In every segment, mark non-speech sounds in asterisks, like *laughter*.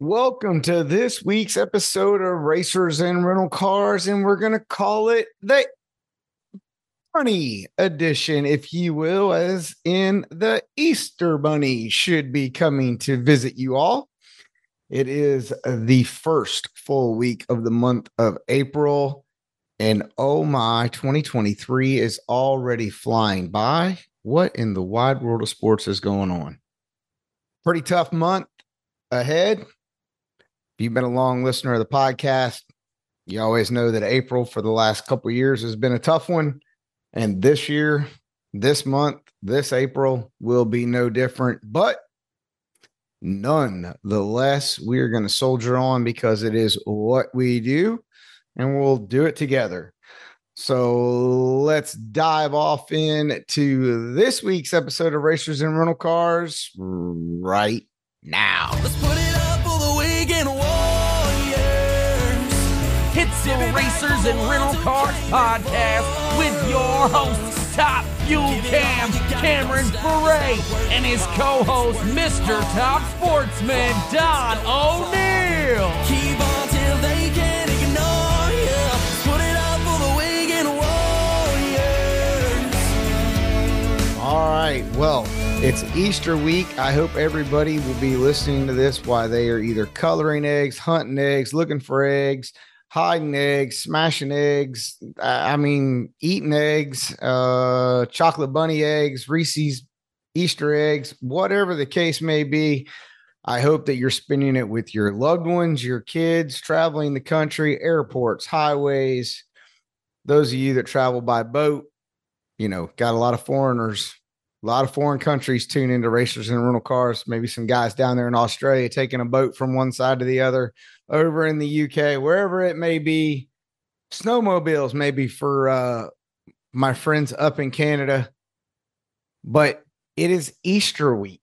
Welcome to this week's episode of Racers and Rental Cars, and we're going to call it the Bunny edition, if you will, as in the Easter Bunny should be coming to visit you all. It is the first full week of the month of April, and oh my, 2023 is already flying by. What in the wide world of sports is going on? Pretty tough month ahead you've been a long listener of the podcast, you always know that April for the last couple years has been a tough one. And this year, this month, this April will be no different. But nonetheless, we are going to soldier on because it is what we do and we'll do it together. So let's dive off into this week's episode of Racers and Rental Cars right now. It's Racers and Rental Cars podcast with your hosts, Top Fuel Cam, Cameron Foray, and his co-host, Mr. Top Sportsman, Don O'Neill. Keep on till they can ignore you. Put it up for the Wigan Warriors. All right, well, it's Easter week. I hope everybody will be listening to this while they are either coloring eggs, hunting eggs, looking for eggs hiding eggs, smashing eggs. I mean, eating eggs, uh, chocolate bunny eggs, Reese's Easter eggs, whatever the case may be. I hope that you're spending it with your loved ones, your kids, traveling the country, airports, highways. Those of you that travel by boat, you know, got a lot of foreigners, a lot of foreign countries tune into racers and rental cars. Maybe some guys down there in Australia taking a boat from one side to the other over in the UK, wherever it may be. Snowmobiles, maybe for uh, my friends up in Canada. But it is Easter week,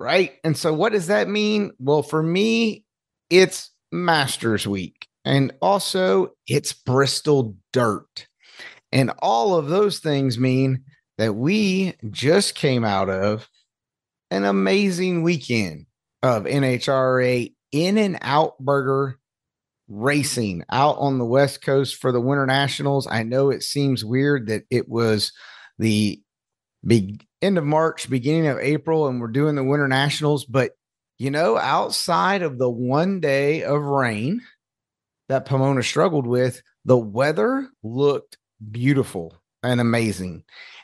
right? And so, what does that mean? Well, for me, it's Masters week. And also, it's Bristol Dirt. And all of those things mean that we just came out of an amazing weekend of NHRA In-N-Out Burger racing out on the West Coast for the Winter Nationals. I know it seems weird that it was the big end of March, beginning of April, and we're doing the Winter Nationals, but you know, outside of the one day of rain that Pomona struggled with, the weather looked beautiful and amazing.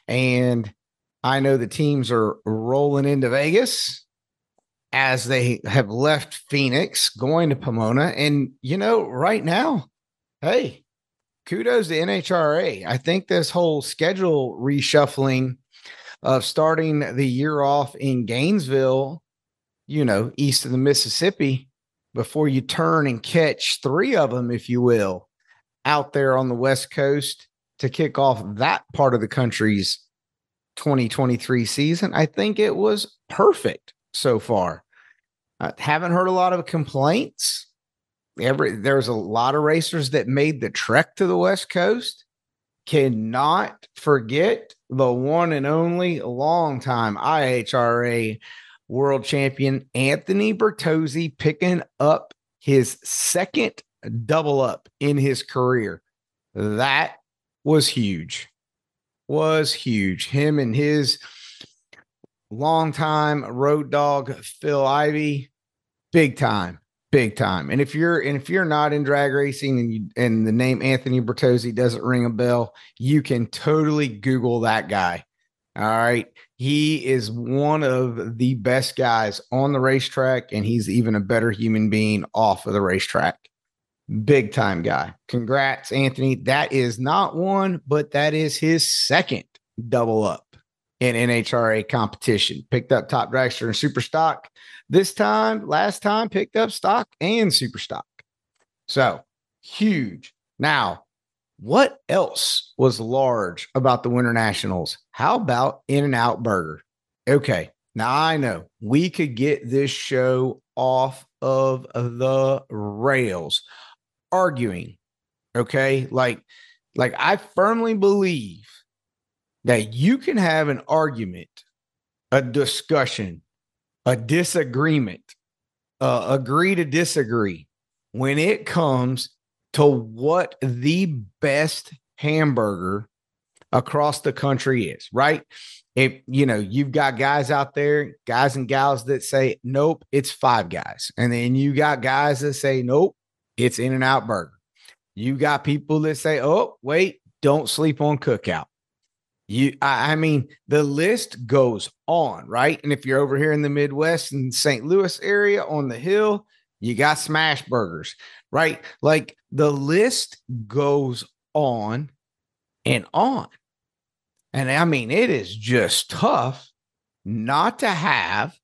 And I know the teams are rolling into Vegas as they have left Phoenix, going to Pomona. And, you know, right now, hey, kudos to NHRA. I think this whole schedule reshuffling of starting the year off in Gainesville, you know, east of the Mississippi, before you turn and catch three of them, if you will, out there on the West Coast to kick off that part of the country's 2023 season. I think it was perfect so far. I haven't heard a lot of complaints. Every there's a lot of racers that made the trek to the West Coast. Cannot forget the one and only long-time IHRA world champion Anthony Bertozzi picking up his second double up in his career. That was huge. Was huge. Him and his longtime road dog Phil Ivy, big time, big time. And if you're and if you're not in drag racing and you and the name Anthony Bertozzi doesn't ring a bell, you can totally Google that guy. All right. He is one of the best guys on the racetrack, and he's even a better human being off of the racetrack. Big time guy. Congrats, Anthony. That is not one, but that is his second double up in NHRA competition. Picked up top dragster and super stock. This time, last time, picked up stock and super stock. So huge. Now, what else was large about the Winter Nationals? How about In-N-Out Burger? Okay. Now I know we could get this show off of the rails arguing. Okay. Like, like I firmly believe that you can have an argument, a discussion, a disagreement uh, agree to disagree when it comes to what the best hamburger across the country is, right? If you know, you've got guys out there, guys and gals that say, nope, it's five guys. And then you got guys that say, nope, it's In-N-Out Burger. You got people that say, oh, wait, don't sleep on cookout. You, I, I, mean, the list goes on, right? And if you're over here in the Midwest and St. Louis area on the hill, you got smash burgers, right? Like the list goes on and on. And I mean, it is just tough not to have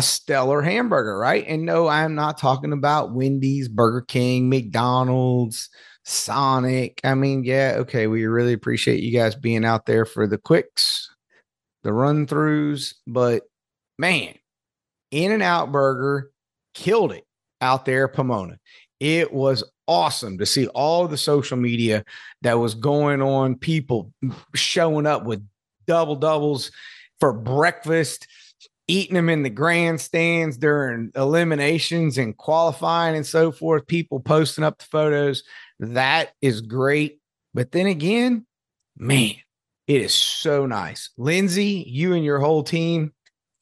a stellar hamburger, right? And no, I'm not talking about Wendy's, Burger King, McDonald's, Sonic. I mean, yeah, okay, we really appreciate you guys being out there for the quicks, the run throughs, but man, In-N-Out Burger killed it out there, Pomona. It was awesome to see all the social media that was going on, people showing up with double doubles for breakfast, eating them in the grandstands during eliminations and qualifying and so forth, people posting up the photos. That is great. But then again, man, it is so nice. Lindsay, you and your whole team,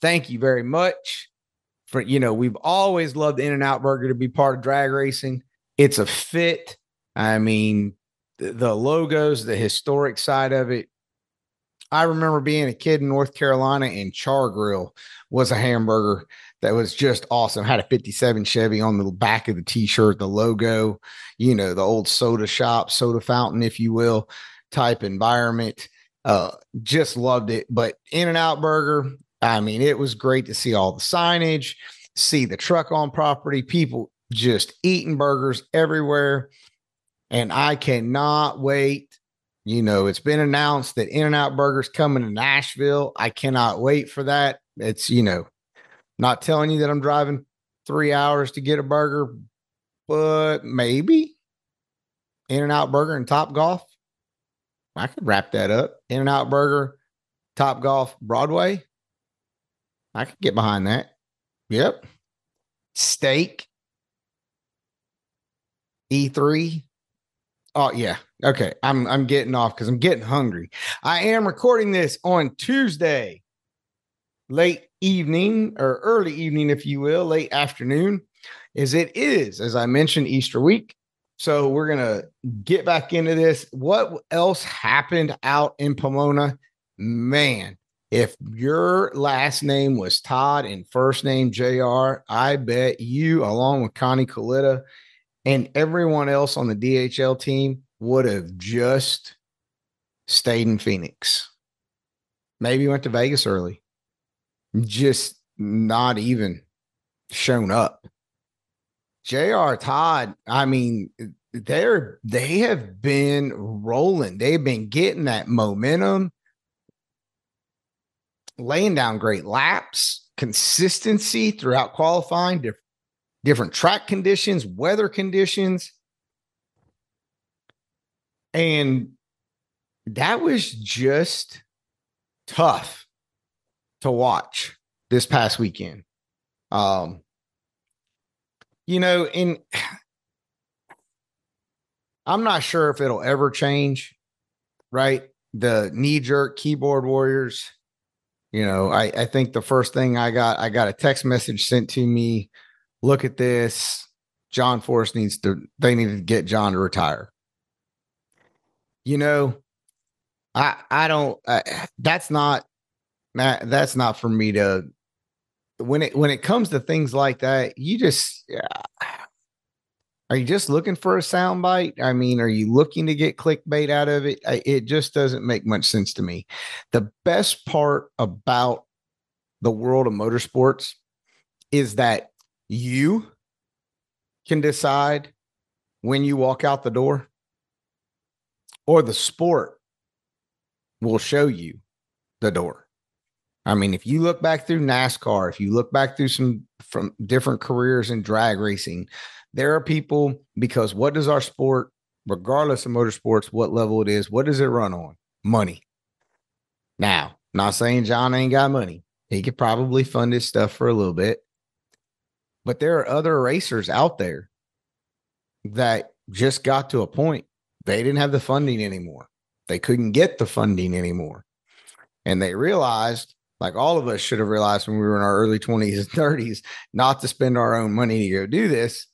thank you very much for, you know, we've always loved In-N-Out Burger to be part of drag racing. It's a fit. I mean, the, the logos, the historic side of it. I remember being a kid in North Carolina and Char Grill was a hamburger that was just awesome. Had a 57 Chevy on the back of the t-shirt, the logo, you know, the old soda shop, soda fountain, if you will, type environment. Uh, just loved it. But In-N-Out Burger, I mean, it was great to see all the signage, see the truck on property, people just eating burgers everywhere. And I cannot wait. You know, it's been announced that In-N-Out Burger's coming to Nashville. I cannot wait for that. It's, you know, not telling you that I'm driving three hours to get a burger, but maybe In-N-Out Burger and Top Golf. I could wrap that up. In-N-Out Burger, Top Golf, Broadway. I could get behind that. Yep. Steak, E3. Oh yeah. Okay. I'm I'm getting off because I'm getting hungry. I am recording this on Tuesday, late evening or early evening, if you will, late afternoon, as it is, as I mentioned, Easter week. So we're gonna get back into this. What else happened out in Pomona? Man, if your last name was Todd and first name JR, I bet you, along with Connie Kalitta and everyone else on the DHL team, would have just stayed in Phoenix. Maybe went to Vegas early just not even shown up. JR Todd, I mean, they're they have been rolling. They've been getting that momentum, laying down great laps, consistency throughout qualifying, diff- different track conditions, weather conditions. And that was just tough to watch this past weekend. Um, you know, in *sighs* I'm not sure if it'll ever change, right? The knee jerk keyboard warriors. You know, I, I think the first thing I got, I got a text message sent to me. Look at this. John Force needs to, they need to get John to retire. You know, I, I don't, uh, that's not that that's not for me to when it when it comes to things like that you just are you just looking for a soundbite? I mean are you looking to get clickbait out of it? It just doesn't make much sense to me. The best part about the world of motorsports is that you can decide when you walk out the door or the sport will show you the door I mean, if you look back through NASCAR, if you look back through some from different careers in drag racing, there are people because what does our sport, regardless of motorsports, what level it is, what does it run on? Money. Now, not saying John ain't got money. He could probably fund his stuff for a little bit. But there are other racers out there that just got to a point they didn't have the funding anymore. They couldn't get the funding anymore. And they realized, like all of us should have realized when we were in our early 20s and 30s, not to spend our own money to go do this.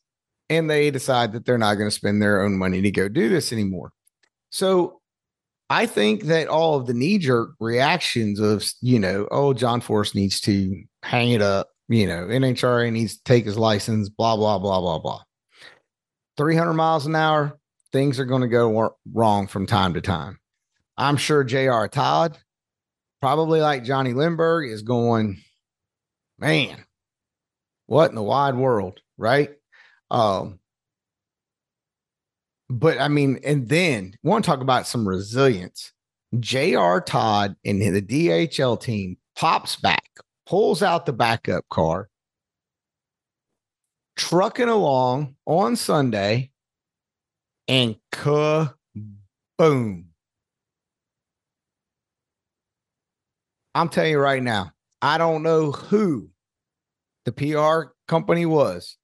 And they decide that they're not going to spend their own money to go do this anymore. So I think that all of the knee jerk reactions of, you know, oh, John Force needs to hang it up, you know, NHRA needs to take his license, blah, blah, blah, blah, blah. 300 miles an hour, things are going to go wrong from time to time. I'm sure J.R. Todd, probably like Jonnie Lindberg, is going, man, what in the wide world, right? Um, but I mean, and then want to talk about some resilience. J.R. Todd and the DHL team pops back, pulls out the backup car, trucking along on Sunday, and boom. I'm telling you right now, I don't know who the PR company was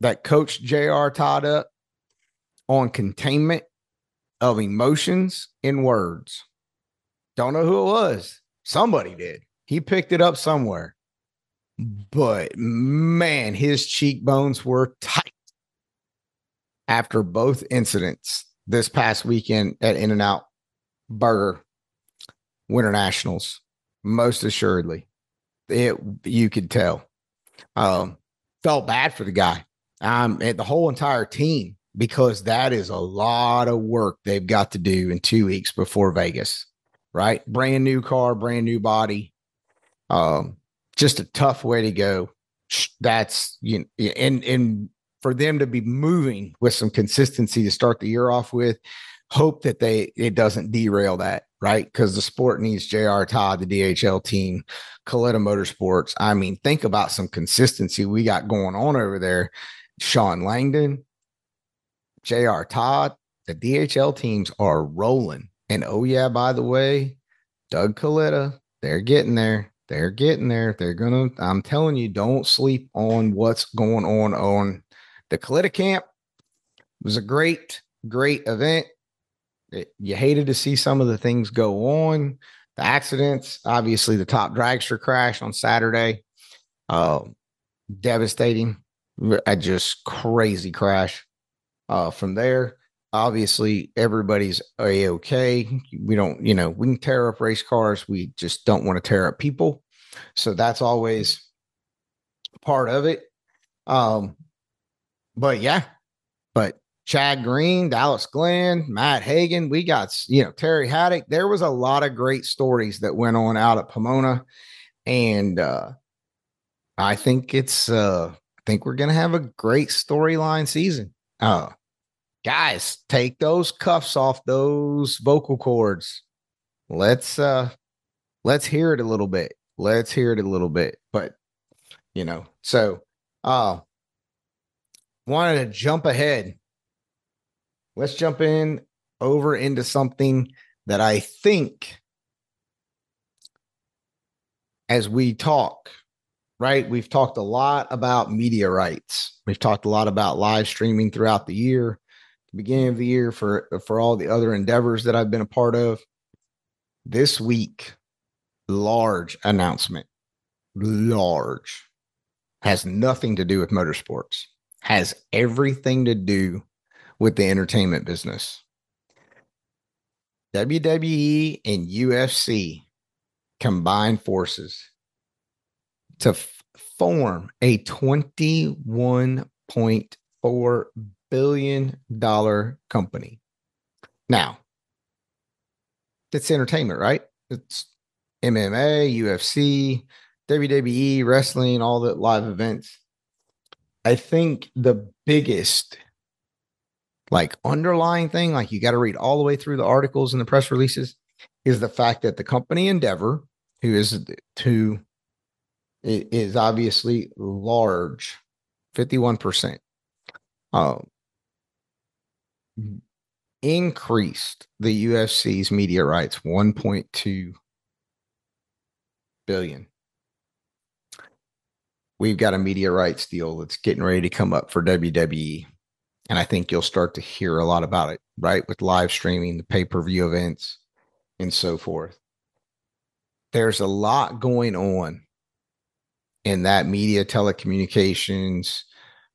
that coached J.R. Todd up on containment of emotions in words. Don't know who it was. Somebody did. He picked it up somewhere. But man, his cheekbones were tight after both incidents this past weekend at In-N-Out Burger Winter Nationals. Most assuredly, it you could tell. Um, felt bad for the guy. Um, and the whole entire team because that is a lot of work they've got to do in two weeks before Vegas. Right, brand new car, brand new body. Um, just a tough way to go. That's you know, and and for them to be moving with some consistency to start the year off with, hope that they it doesn't derail that, right? Because the sport needs J.R. Todd, the DHL team, Kalitta Motorsports. I mean, think about some consistency we got going on over there. Shawn Langdon, J.R. Todd, the DHL teams are rolling. And oh, yeah, by the way, Doug Kalitta, they're getting there. They're getting there. They're gonna. I'm telling you, don't sleep on what's going on on the Kalitta camp. It was a great, great event. It, you hated to see some of the things go on. The accidents, obviously, the top dragster crash on Saturday, uh, devastating. I just crazy crash. Uh, from there, obviously everybody's a okay. We don't, you know, we can tear up race cars. We just don't want to tear up people. So that's always part of it. Um, but yeah, but Chad Green, Dallas Glenn, Matt Hagan, we got, you know, Terry Haddock. There was a lot of great stories that went on out at Pomona. And uh I think it's uh I think we're gonna have a great storyline season. Uh guys, take those cuffs off those vocal cords. Let's uh let's hear it a little bit. Let's hear it a little bit. But you know, so uh wanted to jump ahead. Let's jump in over into something that I think as we talk, right? We've talked a lot about media rights. We've talked a lot about live streaming throughout the year beginning of the year for for all the other endeavors that I've been a part of. This week, large announcement, large, has nothing to do with motorsports, has everything to do with the entertainment business. WWE and UFC combine forces to f- form a 21.4 billion dollar company. Now, it's entertainment, right? It's MMA, UFC, WWE, wrestling, all the live events. I think the biggest like underlying thing, like you got to read all the way through the articles and the press releases, is the fact that the company Endeavor, who is who is obviously large, 51%. Um, increased the UFC's media rights 1.2 billion. we've got a media rights deal that's getting ready to come up for WWE. And I think you'll start to hear a lot about it, right? With live streaming, the pay per view events, and so forth. There's a lot going on in that media telecommunications,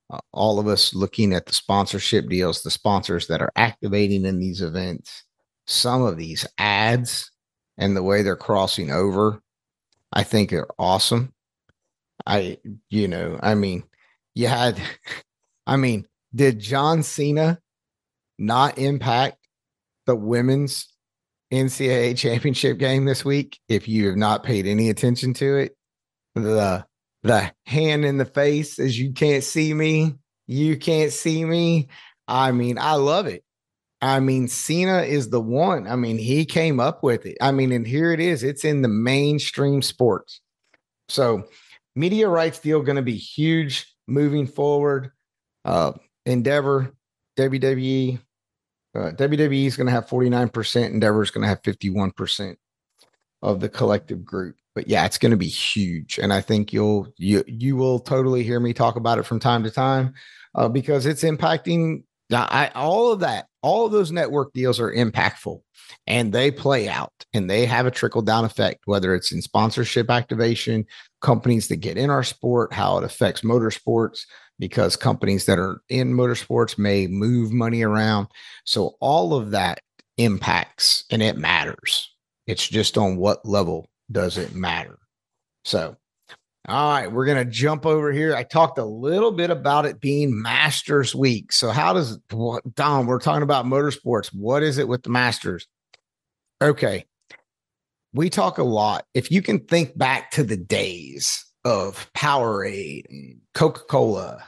uh, all of us looking at the sponsorship deals, the sponsors that are activating in these events, some of these ads and the way they're crossing over, I think are awesome. I, you know, I mean, you had, *laughs* I mean, did John Cena not impact the women's NCAA championship game this week? If you have not paid any attention to it, the the hand in the face as you can't see me, you can't see me. I mean, I love it. I mean, Cena is the one. I mean, he came up with it. I mean, and here it is. It's in the mainstream sports. So, media rights deal going to be huge moving forward. Uh, Endeavor, WWE, uh, WWE is going to have 49%. Endeavor is going to have 51% of the collective group but yeah, it's going to be huge, and I think you'll you you will totally hear me talk about it from time to time uh, because it's impacting. I all of that, all of those network deals are impactful, and they play out, and they have a trickle down effect. Whether it's in sponsorship activation, companies that get in our sport, how it affects motorsports, because companies that are in motorsports may move money around. So all of that impacts, and it matters. It's just on what level does it matter. So, all right, we're going to jump over here. I talked a little bit about it being Masters Week. So, how does Don? We're talking about motorsports. What is it with the Masters? Okay, we talk a lot. If you can think back to the days of Powerade and Coca Cola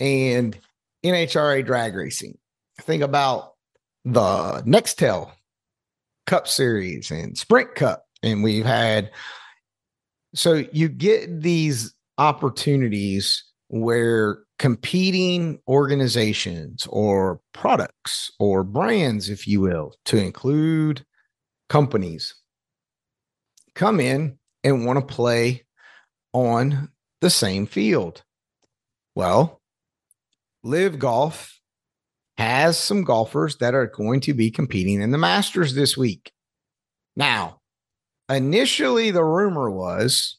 and NHRA drag racing, think about the Nextel Cup Series and Sprint Cup and we've had so you get these opportunities where competing organizations or products or brands if you will to include companies come in and want to play on the same field. Well LIV Golf has some golfers that are going to be competing in the masters this week. Now initially the rumor was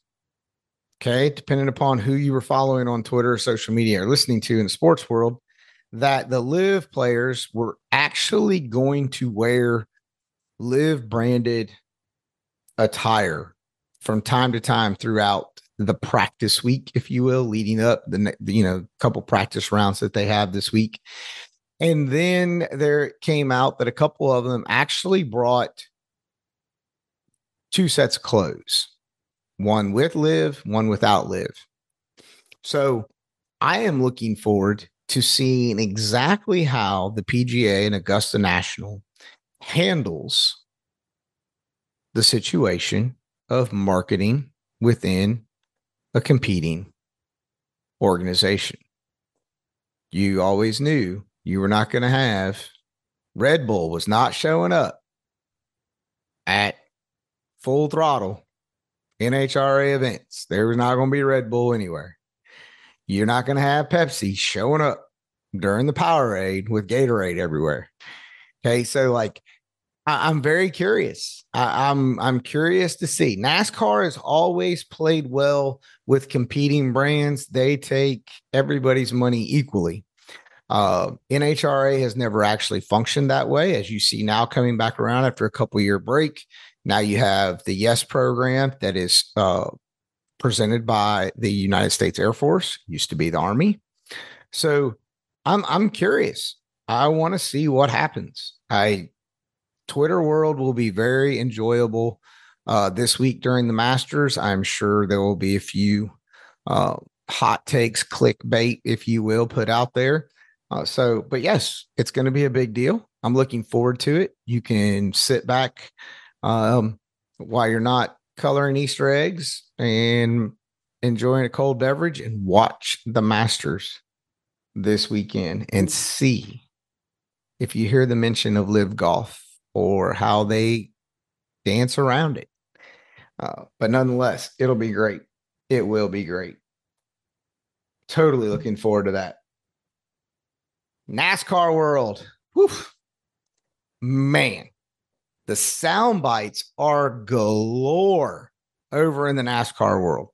okay depending upon who you were following on twitter social media or listening to in the sports world that the LIV players were actually going to wear LIV branded attire from time to time throughout the practice week if you will leading up the you know couple practice rounds that they have this week and then there came out that a couple of them actually brought two sets of clothes one with LIV, one without LIV. So I am looking forward to seeing exactly how the PGA and Augusta National handles the situation of marketing within a competing organization. You always knew you were not going to have Red Bull was not showing up at full throttle NHRA events. There was not going to be Red Bull anywhere. You're not going to have Pepsi showing up during the Powerade with Gatorade everywhere. Okay, so like I, am very curious. I, I'm I'm curious to see. NASCAR has always played well with competing brands. They take everybody's money equally. Uh, NHRA has never actually functioned that way, as you see now coming back around after a couple year break. Now you have the YES program that is uh, presented by the United States Air Force, used to be the Army. So I'm I'm curious. I want to see what happens. I Twitter world will be very enjoyable uh, this week during the Masters. I'm sure there will be a few uh, hot takes, clickbait, if you will, put out there. Uh, so, but yes, it's going to be a big deal. I'm looking forward to it. You can sit back um, while you're not coloring Easter eggs and enjoying a cold beverage and watch the Masters this weekend and see if you hear the mention of LIV Golf or how they dance around it. Uh, but nonetheless, it'll be great. It will be great. Totally looking forward to that. NASCAR world. Whew. Man, the sound bites are galore over in the NASCAR world.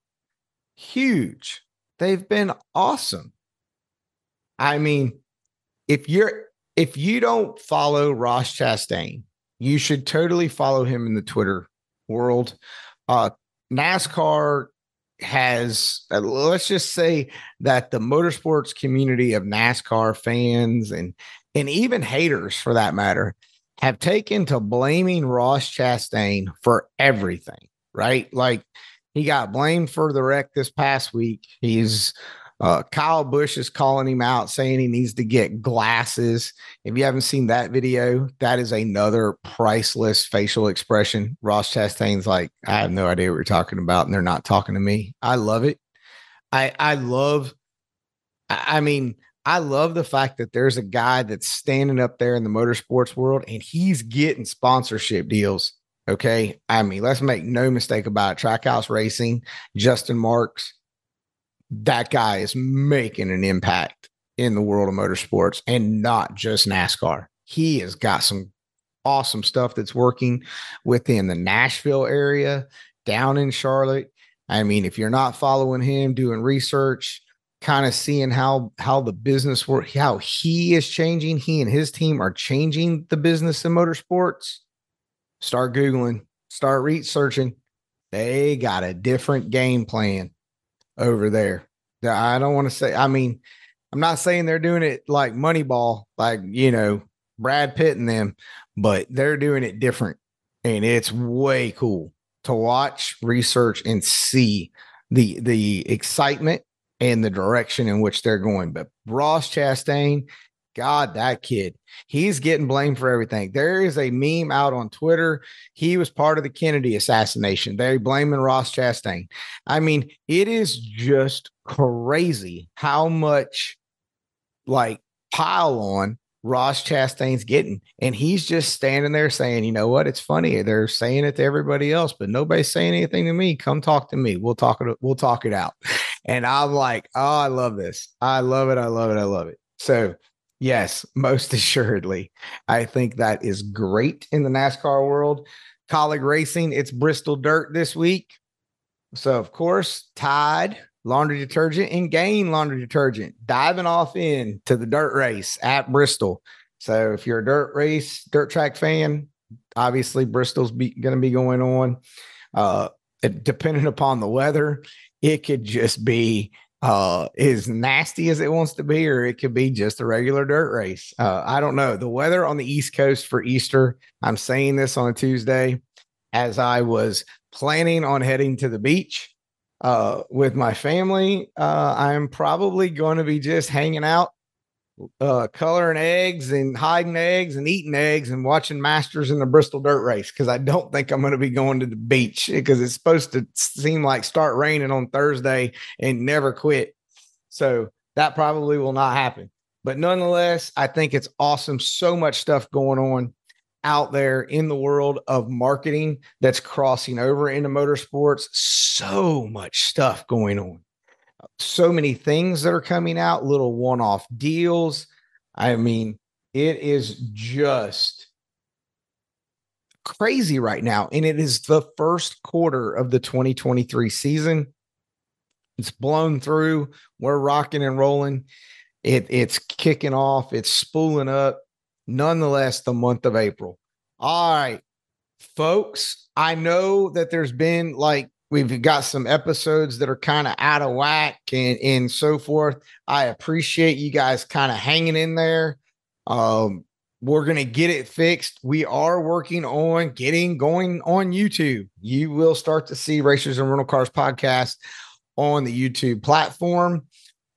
Huge. They've been awesome. I mean, if you're if you don't follow Ross Chastain, you should totally follow him in the Twitter world. Uh, NASCAR has, uh, let's just say that the motorsports community of NASCAR fans and and even haters, for that matter, have taken to blaming Ross Chastain for everything. Right, like he got blamed for the wreck this past week. He's uh, Kyle Busch is calling him out, saying he needs to get glasses. If you haven't seen that video, that is another priceless facial expression. Ross Chastain's like, I have no idea what you're talking about, and they're not talking to me. I love it. I I love. I mean, I love the fact that there's a guy that's standing up there in the motorsports world, and he's getting sponsorship deals. Okay, I mean, let's make no mistake about it. Trackhouse Racing, Justin Marks that guy is making an impact in the world of motorsports and not just NASCAR. He has got some awesome stuff that's working within the Nashville area, down in Charlotte. I mean, if you're not following him, doing research, kind of seeing how how the business work, how he is changing, he and his team are changing the business in motorsports. Start googling, start researching. They got a different game plan over there. I don't want to say, I mean, I'm not saying they're doing it like Moneyball, like, you know, Brad Pitt and them, but they're doing it different. And it's way cool to watch, research, and see the the excitement and the direction in which they're going. But Ross Chastain, God, that kid, he's getting blamed for everything. There is a meme out on Twitter. He was part of the Kennedy assassination. They're blaming Ross Chastain. I mean, it is just crazy how much like pile on Ross Chastain's getting. And he's just standing there saying, you know what? It's funny. They're saying it to everybody else, but nobody's saying anything to me. Come talk to me. We'll talk it, we'll talk it out. And I'm like, oh, I love this. I love it. I love it. I love it. So Yes, *laughs* most assuredly. I think that is great in the NASCAR world. Kaulig racing, it's Bristol Dirt this week. So, of course, Tide laundry detergent and Gain laundry detergent diving off in to the dirt race at Bristol. So, if you're a dirt race, dirt track fan, obviously Bristol's going to be going on. Uh, depending upon the weather, it could just be uh, as nasty as it wants to be, or it could be just a regular dirt race. Uh, I don't know. The weather on the East Coast for Easter, I'm saying this on a Tuesday as I was planning on heading to the beach uh, with my family. Uh, I'm probably going to be just hanging out uh, coloring eggs and hiding eggs and eating eggs and watching Masters in the Bristol Dirt Race because I don't think I'm going to be going to the beach because it's supposed to seem like start raining on Thursday and never quit. So that probably will not happen. But nonetheless, I think it's awesome. So much stuff going on out there in the world of marketing that's crossing over into motorsports. So much stuff going on so many things that are coming out, little one off deals. I mean, it is just crazy right now. And it is the first quarter of the 2023 season. It's blown through. We're rocking and rolling. It, it's kicking off, it's spooling up. Nonetheless, the month of April. All right, folks, I know that there's been like We've got some episodes that are kind of out of whack and, and so forth. I appreciate you guys kind of hanging in there. Um, we're going to get it fixed. We are working on getting going on YouTube. You will start to see Racers and Rental Cars podcast on the YouTube platform.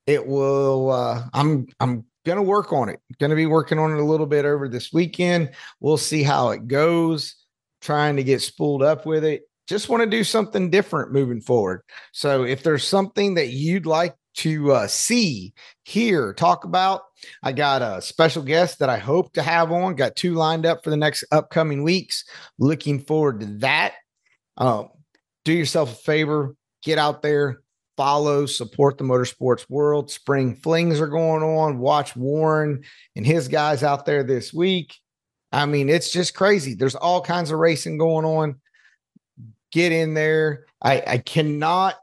It will, uh, I'm, I'm going to work on it. Going to be working on it a little bit over this weekend. We'll see how it goes. Trying to get spooled up with it just want to do something different moving forward. So if there's something that you'd like to uh, see, hear, talk about, I got a special guest that I hope to have on. Got two lined up for the next upcoming weeks. Looking forward to that. Um, do yourself a favor, get out there, follow, support the motorsports world. Spring flings are going on. Watch Warren and his guys out there this week. I mean, it's just crazy. There's all kinds of racing going on. Get in there. I, I cannot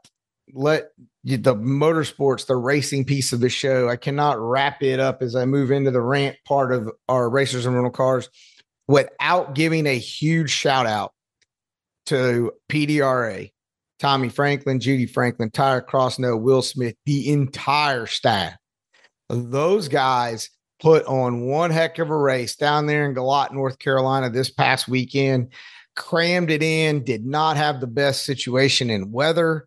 let the motorsports, the racing piece of the show, I cannot wrap it up as I move into the rant part of our racers and rental cars without giving a huge shout out to PDRA, Tommy Franklin, Judy Franklin, Tyler Crossno, Will Smith, the entire staff. Those guys put on one heck of a race down there in Galot, North Carolina this past weekend, crammed it in, did not have the best situation in weather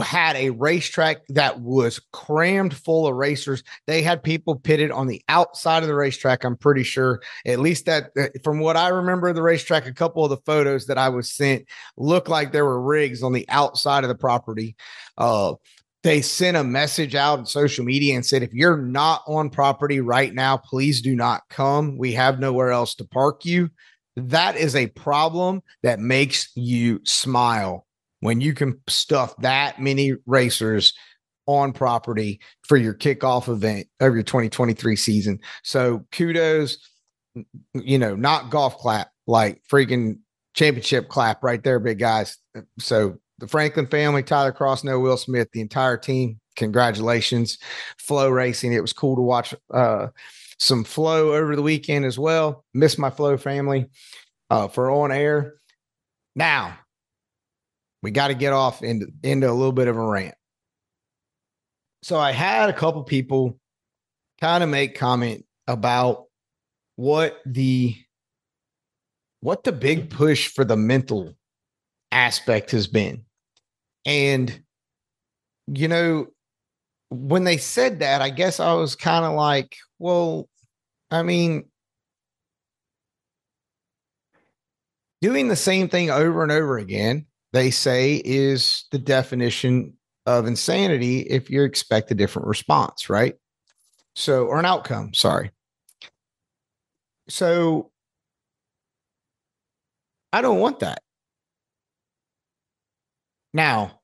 had a racetrack that was crammed full of racers. They had people pitted on the outside of the racetrack. I'm pretty sure, at least that uh, from what I remember of the racetrack, a couple of the photos that I was sent looked like there were rigs on the outside of the property. Uh, they sent a message out on social media and said, if you're not on property right now, please do not come. We have nowhere else to park you. That is a problem that makes you smile when you can stuff that many racers on property for your kickoff event of your 2023 season. So kudos, you know, not golf clap, like freaking championship clap right there, big guys. So the Franklin family, Tyler Crossno Will Smith, the entire team, congratulations. Flow Racing, It was cool to watch uh, some flow over the weekend as well. Miss my flow family uh, for on air. Now, we got to get off into into a little bit of a rant. So I had a couple people kind of make comment about what the what the big push for the mental aspect has been. And you know, when they said that, I guess I was kind of like, well, I mean, doing the same thing over and over again they say is the definition of insanity if you expect a different response, right? So, or an outcome, sorry. So, I don't want that. Now,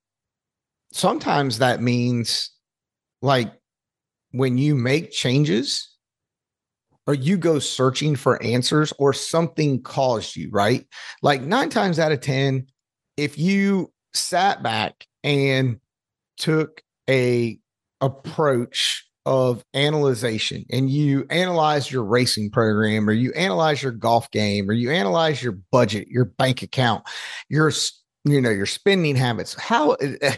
sometimes that means like when you make changes or you go searching for answers or something calls you, right? Like nine times out of 10, if you sat back and took a approach of analyzation and you analyze your racing program or you analyze your golf game or you analyze your budget your bank account your you know your spending habits how uh,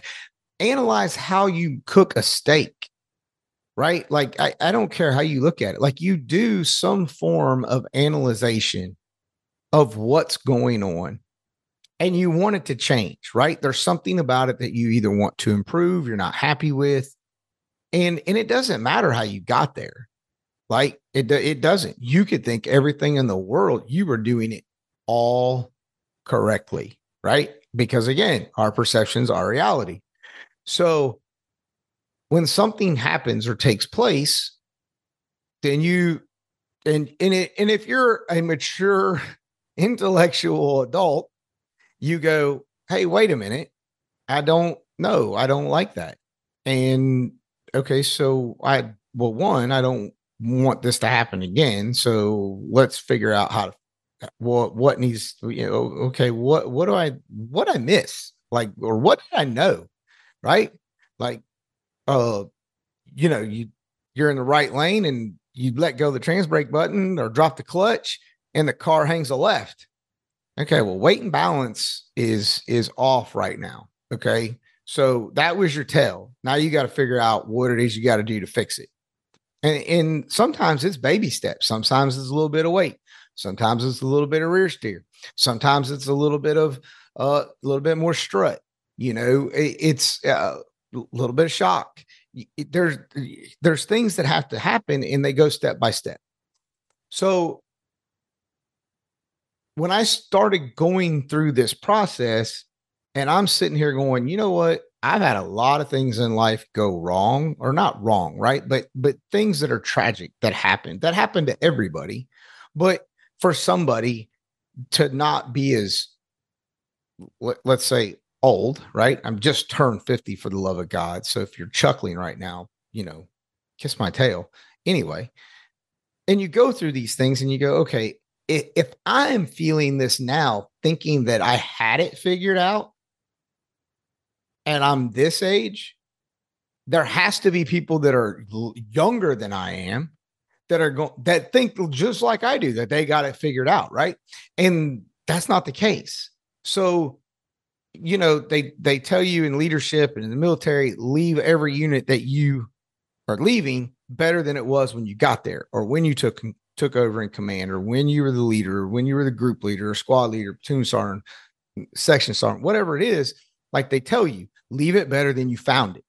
analyze how you cook a steak right like I, I don't care how you look at it like you do some form of analyzation of what's going on and you want it to change, right? There's something about it that you either want to improve, you're not happy with, and and it doesn't matter how you got there. Like it it doesn't. You could think everything in the world you were doing it all correctly, right? Because again, our perceptions are reality. So when something happens or takes place, then you and and it, and if you're a mature *laughs* intellectual adult you go, hey, wait a minute. I don't know. I don't like that. And okay, so I, well, one, I don't want this to happen again. So let's figure out how to, what, what needs, you know, okay, what, what do I, what I miss? Like, or what did I know? Right. Like, uh, you know, you, you're in the right lane and you let go the trans brake button or drop the clutch and the car hangs a left Okay, well, weight and balance is is off right now. Okay. So that was your tail. Now you got to figure out what it is you got to do to fix it. And, and sometimes it's baby steps. Sometimes it's a little bit of weight. Sometimes it's a little bit of rear steer. Sometimes it's a little bit of uh, a little bit more strut. You know, it, it's uh, a little bit of shock. There's there's things that have to happen, and they go step by step. So when I started going through this process, and I'm sitting here going, you know what? I've had a lot of things in life go wrong, or not wrong, right? But but things that are tragic that happen that happen to everybody. But for somebody to not be as let, us say old, right? I'm just turned 50 for the love of God. So if you're chuckling right now, you know, kiss my tail. Anyway, and you go through these things and you go, okay, if, I am feeling this now, thinking that I had it figured out and I'm this age, there has to be people that are younger than I am that are going that think just like I do that they got it figured out, right? And that's not the case. So, you know, they they tell you in leadership and in the military, leave every unit that you are leaving better than it was when you got there or when you took took over in command or when you were the leader or when you were the group leader or squad leader, platoon sergeant, section sergeant, whatever it is, like they tell you, leave it better than you found it.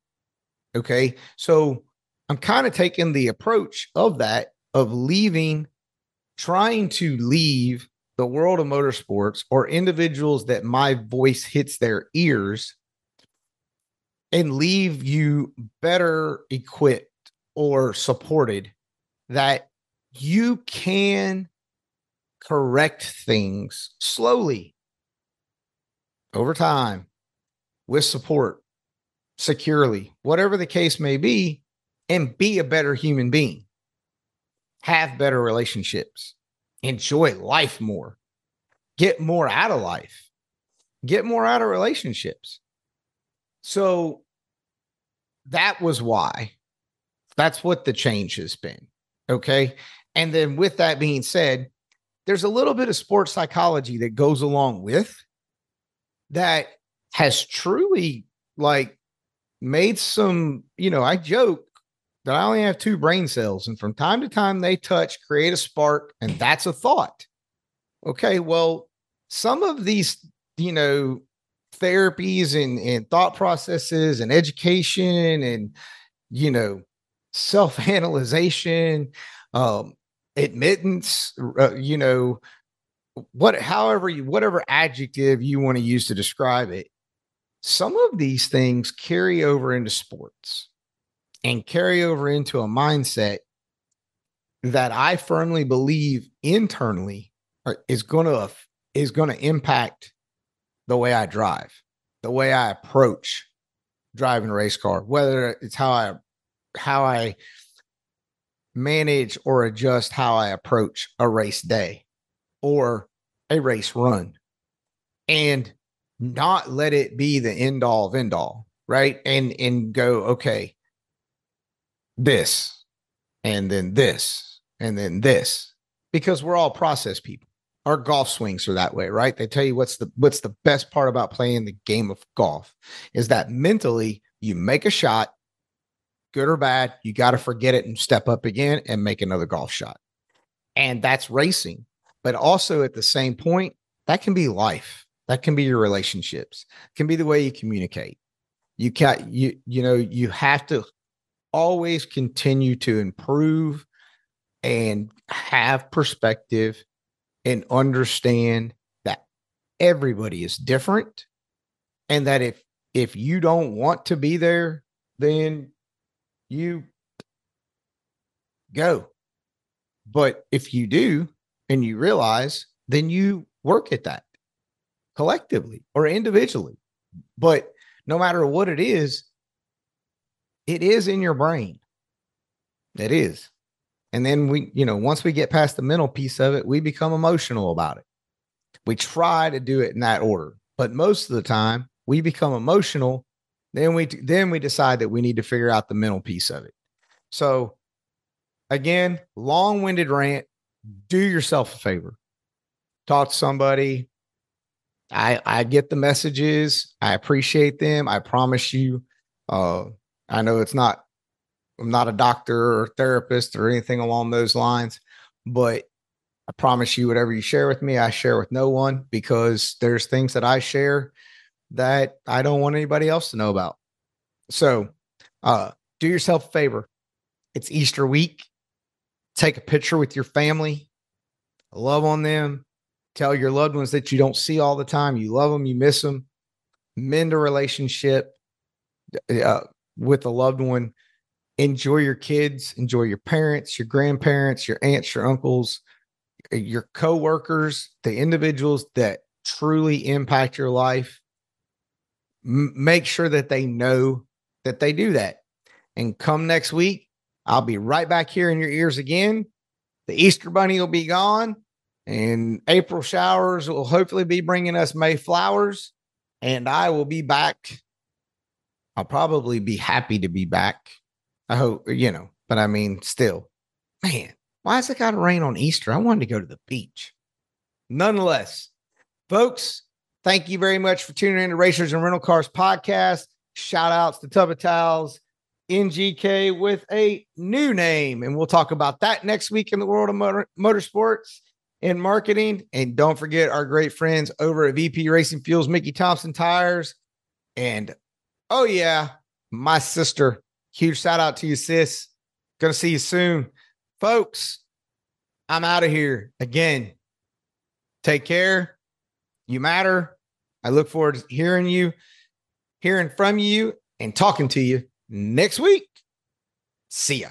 Okay. So I'm kind of taking the approach of that, of leaving, trying to leave the world of motorsports or individuals that my voice hits their ears and leave you better equipped or supported that you can correct things slowly over time with support securely, whatever the case may be, and be a better human being. Have better relationships, enjoy life more, get more out of life, get more out of relationships. So that was why. That's what the change has been. Okay. And then, with that being said, there's a little bit of sports psychology that goes along with that has truly like made some, you know, I joke that I only have two brain cells, and from time to time they touch, create a spark, and that's a thought. Okay, well, some of these, you know, therapies and, and thought processes and education and, you know, self analyzation, um, admittance, uh, you know, what, however, you, whatever adjective you want to use to describe it, some of these things carry over into sports and carry over into a mindset that I firmly believe internally is going to is going to impact the way I drive, the way I approach driving a race car, whether it's how I how I manage or adjust how I approach a race day or a race run. And not let it be the end all of end all, right? And and go, okay, this, and then this, and then this, because we're all process people. Our golf swings are that way, right? They tell you what's the what's the best part about playing the game of golf is that mentally you make a shot, good or bad, you got to forget it and step up again and make another golf shot. And that's racing. But also at the same point, that can be life that can be your relationships. It can be the way you communicate. You can you you know you have to always continue to improve and have perspective and understand that everybody is different and that if if you don't want to be there then you go but if you do and you realize then you work at that collectively or individually. But no matter what it is, it is in your brain. It is. And then we, you know, once we get past the mental piece of it, we become emotional about it. We try to do it in that order, but most of the time we become emotional. Then we then we decide that we need to figure out the mental piece of it. So again, long-winded rant. Do yourself a favor. Talk to somebody, I I get the messages. I appreciate them. I promise you. Uh, I know it's not. I'm not a doctor or therapist or anything along those lines, but I promise you, whatever you share with me, I share with no one because there's things that I share that I don't want anybody else to know about. So, uh, do yourself a favor. It's Easter week. Take a picture with your family. Love on them Tell your loved ones that you don't see all the time. You love them, you miss them. Mend a relationship uh, with a loved one. Enjoy your kids, enjoy your parents, your grandparents, your aunts, your uncles, your coworkers, the individuals that truly impact your life. m- make sure that they know that they do that. And come next week, I'll be right back here in your ears again. The Easter Bunny will be gone, and April showers will hopefully be bringing us May flowers. And I will be back. I'll probably be happy to be back. I hope, you know, but I mean, still, man, why is it got to rain on Easter? I wanted to go to the beach. Nonetheless, folks, thank you very much for tuning in to Racers and Rental Cars podcast. Shout outs to Tub O' Towels, NGK with a new name. And we'll talk about that next week in the world of motor, motorsports and marketing. And don't forget our great friends over at VP Racing Fuels, Mickey Thompson Tires. And oh, yeah, my sister. Huge shout out to you, sis. Gonna see you soon. Folks, I'm out of here again. Take care. You matter. I look forward to hearing you, hearing from you, and talking to you next week. See ya.